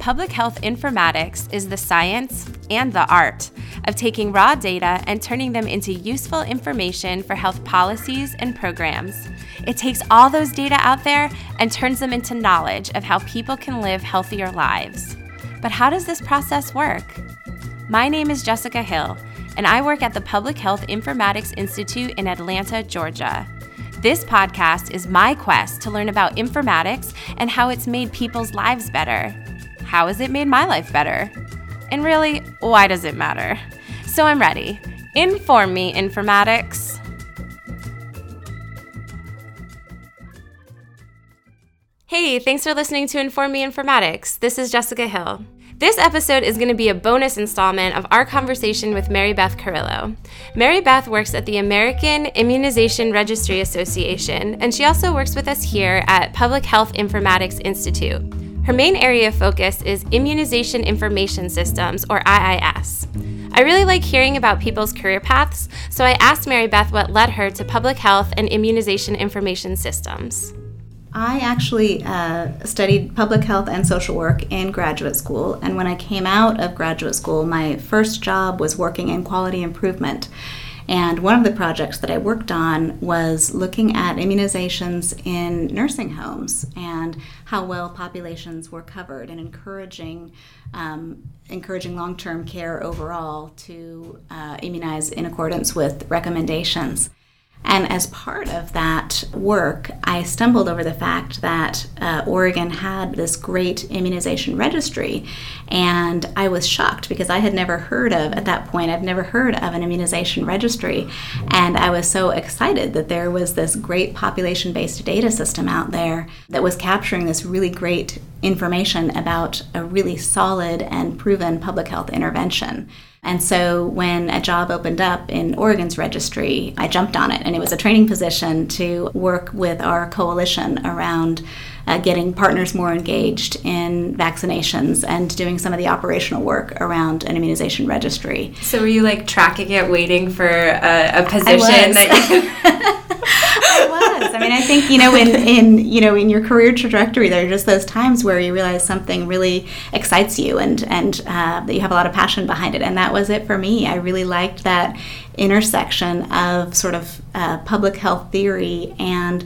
public health informatics is the science and the art of taking raw data and turning them into useful information for health policies and programs. It takes all those data out there and turns them into knowledge of how people can live healthier lives. But how does this process work? My name is Jessica Hill, and I work at the Public Health Informatics Institute in Atlanta, Georgia. This podcast is my quest to learn about informatics and how it's made people's lives better. How has it made my life better? And really, why does it matter? So I'm ready. Inform me, informatics. Hey, thanks for listening to Inform Me Informatics. This is Jessica Hill. This episode is going to be a bonus installment of our conversation with Mary Beth Kurilo. Mary Beth works at the American Immunization Registry Association, and she also works with us here at Public Health Informatics Institute. Her main area of focus is Immunization Information Systems, or IIS. I really like hearing about people's career paths, so I asked Mary Beth what led her to public health and immunization information systems. I actually uh, studied public health and social work in graduate school, and when I came out of graduate school, my first job was working in quality improvement. And one of the projects that I worked on was looking at immunizations in nursing homes and how well populations were covered and encouraging um, encouraging long-term care overall to uh, immunize in accordance with recommendations. And as part of that work, I stumbled over the fact that uh, Oregon had this great immunization registry. And I was shocked because I had never heard of, at that point, I've never heard of an immunization registry. And I was so excited that there was this great population based data system out there that was capturing this really great information about a really solid and proven public health intervention. And so when a job opened up in Oregon's registry, I jumped on it. And it was a training position to work with our coalition around uh, getting partners more engaged in vaccinations and doing some of the operational work around an immunization registry. So were you like tracking it, waiting for a, a position that you I was. I mean, I think you know, in in you know, in your career trajectory, there are just those times where you realize something really excites you, and and uh, that you have a lot of passion behind it, and that was it for me. I really liked that intersection of sort of uh, public health theory and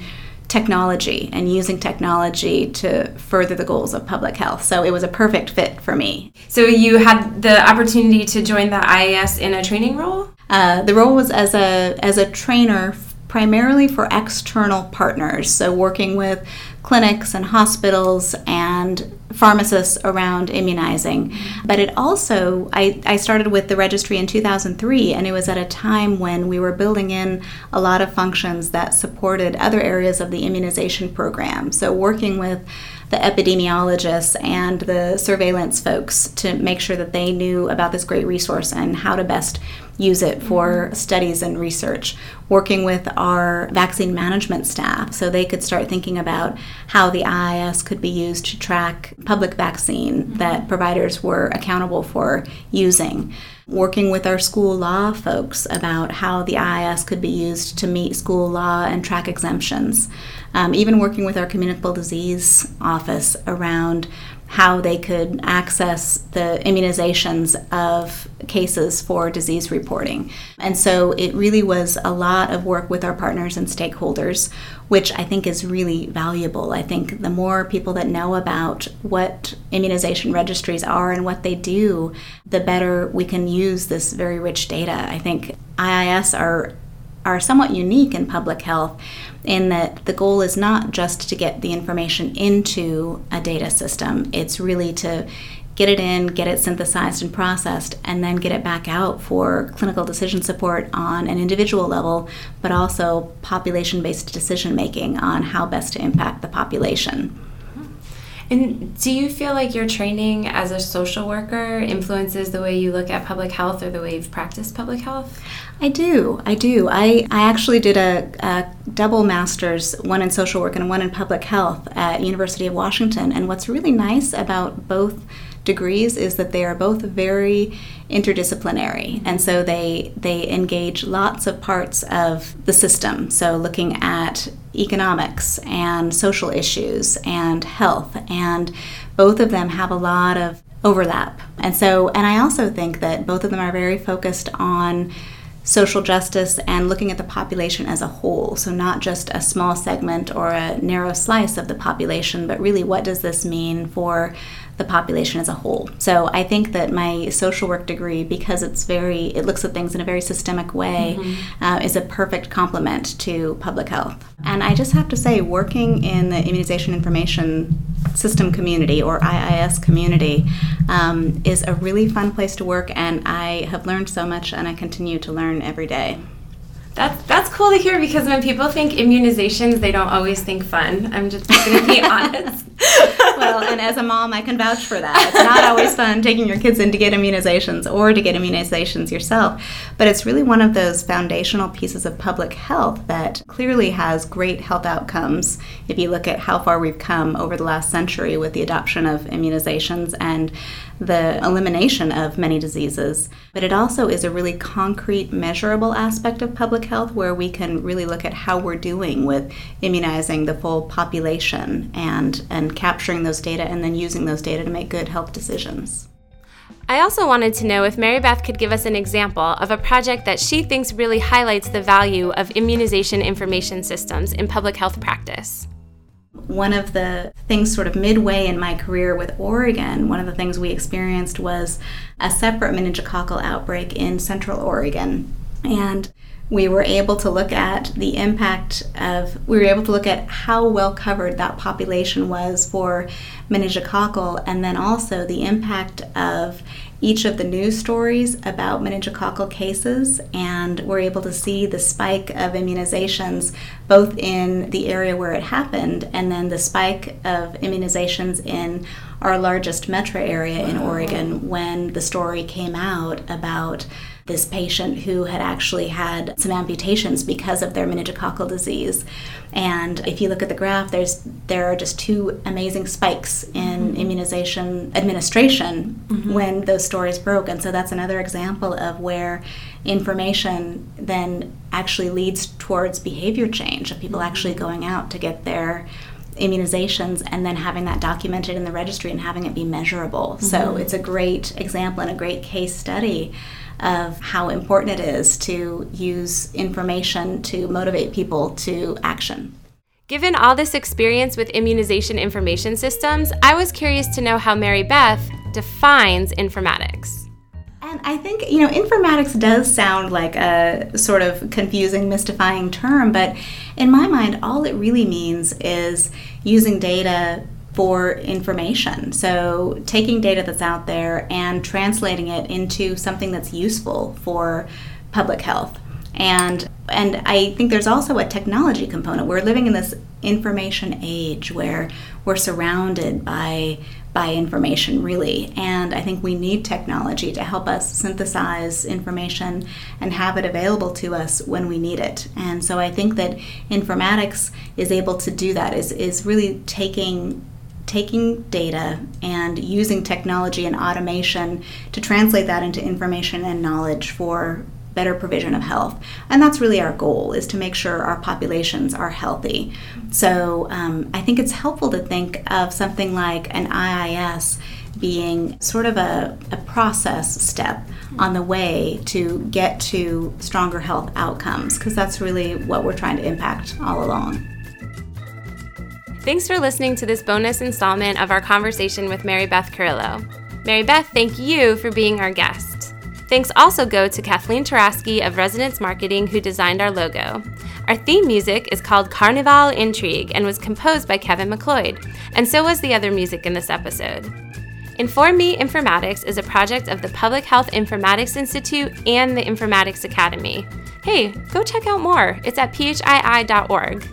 technology and using technology to further the goals of public health. So it was a perfect fit for me. So you had the opportunity to join the IIS in a training role? Uh, the role was as a as a trainer primarily for external partners, so working with clinics and hospitals and pharmacists around immunizing. But it also, I, I started with the registry in 2003, and it was at a time when we were building in a lot of functions that supported other areas of the immunization program. So working with the epidemiologists and the surveillance folks to make sure that they knew about this great resource and how to best use it for mm-hmm. studies and research. Working with our vaccine management staff so they could start thinking about how the IIS could be used to track public vaccine mm-hmm. that providers were accountable for using working with our school law folks about how the IIS could be used to meet school law and track exemptions. Um, even working with our communicable disease office around how they could access the immunizations of cases for disease reporting. And so it really was a lot of work with our partners and stakeholders, which I think is really valuable. I think the more people that know about what immunization registries are and what they do, the better we can use this very rich data. I think IIS are are somewhat unique in public health in that the goal is not just to get the information into a data system, it's really to get it in, get it synthesized and processed, and then get it back out for clinical decision support on an individual level, but also population based decision making on how best to impact the population. And do you feel like your training as a social worker influences the way you look at public health or the way you've practiced public health? I do. I do. I, I actually did a, a double master's, one in social work and one in public health at University of Washington. And what's really nice about both degrees is that they are both very interdisciplinary. And so they they engage lots of parts of the system. So looking at economics and social issues and health and both of them have a lot of overlap. And so and i also think that both of them are very focused on social justice and looking at the population as a whole. So, not just a small segment or a narrow slice of the population, but really what does this mean for the population as a whole. So I think that my social work degree, because it's very, it looks at things in a very systemic way, mm-hmm. uh, is a perfect complement to public health. And I just have to say, working in the immunization information system community or IIS community um, is a really fun place to work, and I have learned so much, and I continue to learn every day. That's that's cool to hear because when people think immunizations, they don't always think fun. I'm just going to be honest. well, and as a mom, I can vouch for that. It's not always fun taking your kids in to get immunizations or to get immunizations yourself, but it's really one of those foundational pieces of public health that clearly has great health outcomes if you look at how far we've come over the last century with the adoption of immunizations and the elimination of many diseases. But it also is a really concrete, measurable aspect of public health where we can really look at how we're doing with immunizing the full population and, and capturing those data and then using those data to make good health decisions. I also wanted to know if Mary Beth could give us an example of a project that she thinks really highlights the value of immunization information systems in public health practice one of the things sort of midway in my career with Oregon, one of the things we experienced was a separate meningococcal outbreak in central Oregon. And we were able to look at the impact of, we were able to look at how well covered that population was for meningococcal, and then also the impact of each of the news stories about meningococcal cases, and we're able to see the spike of immunizations both in the area where it happened and then the spike of immunizations in our largest metro area in Oregon when the story came out about this patient who had actually had some amputations because of their meningococcal disease. And if you look at the graph, there's there are just two amazing spikes in mm-hmm. immunization administration mm-hmm. when those stories broke. And so that's another example of where information then actually leads towards behavior change of people mm-hmm. actually going out to get their immunizations and then having that documented in the registry and having it be measurable. So mm-hmm. it's a great example and a great case study of how important it is to use information to motivate people to action. Given all this experience with immunization information systems, I was curious to know how Mary Beth defines informatics. And I think, you know, informatics does sound like a sort of confusing, mystifying term, but in my mind, all it really means is using data for information. So, taking data that's out there and translating it into something that's useful for public health. And and I think there's also a technology component. We're living in this information age where we're surrounded by by information really and i think we need technology to help us synthesize information and have it available to us when we need it and so i think that informatics is able to do that is, is really taking taking data and using technology and automation to translate that into information and knowledge for better provision of health. And that's really our goal is to make sure our populations are healthy. So um, i think it's helpful to think of something like an iis being sort of a, a process step on the way to get to stronger health outcomes because that's really what we're trying to impact all along Thanks for listening to this bonus installment of our conversation with Mary Beth Kurilo. Mary Beth, thank you for being our guest. Thanks also go to Kathleen Taraski of Resonance Marketing, who designed our logo. Our theme music is called Carnival Intrigue and was composed by Kevin MacLeod, and so was the other music in this episode. Inform Me Informatics is a project of the Public Health Informatics Institute and the Informatics Academy. Hey, go check out more. It's at phii.org.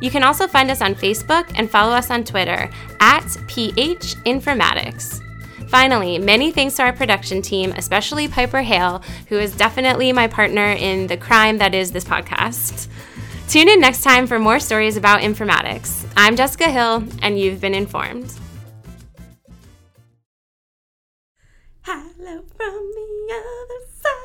You can also find us on Facebook and follow us on Twitter at PH Informatics. Finally, many thanks to our production team, especially Piper Hale, who is definitely my partner in the crime that is this podcast. Tune in next time for more stories about informatics. I'm Jessica Hill, and you've been informed. Hello from the other side.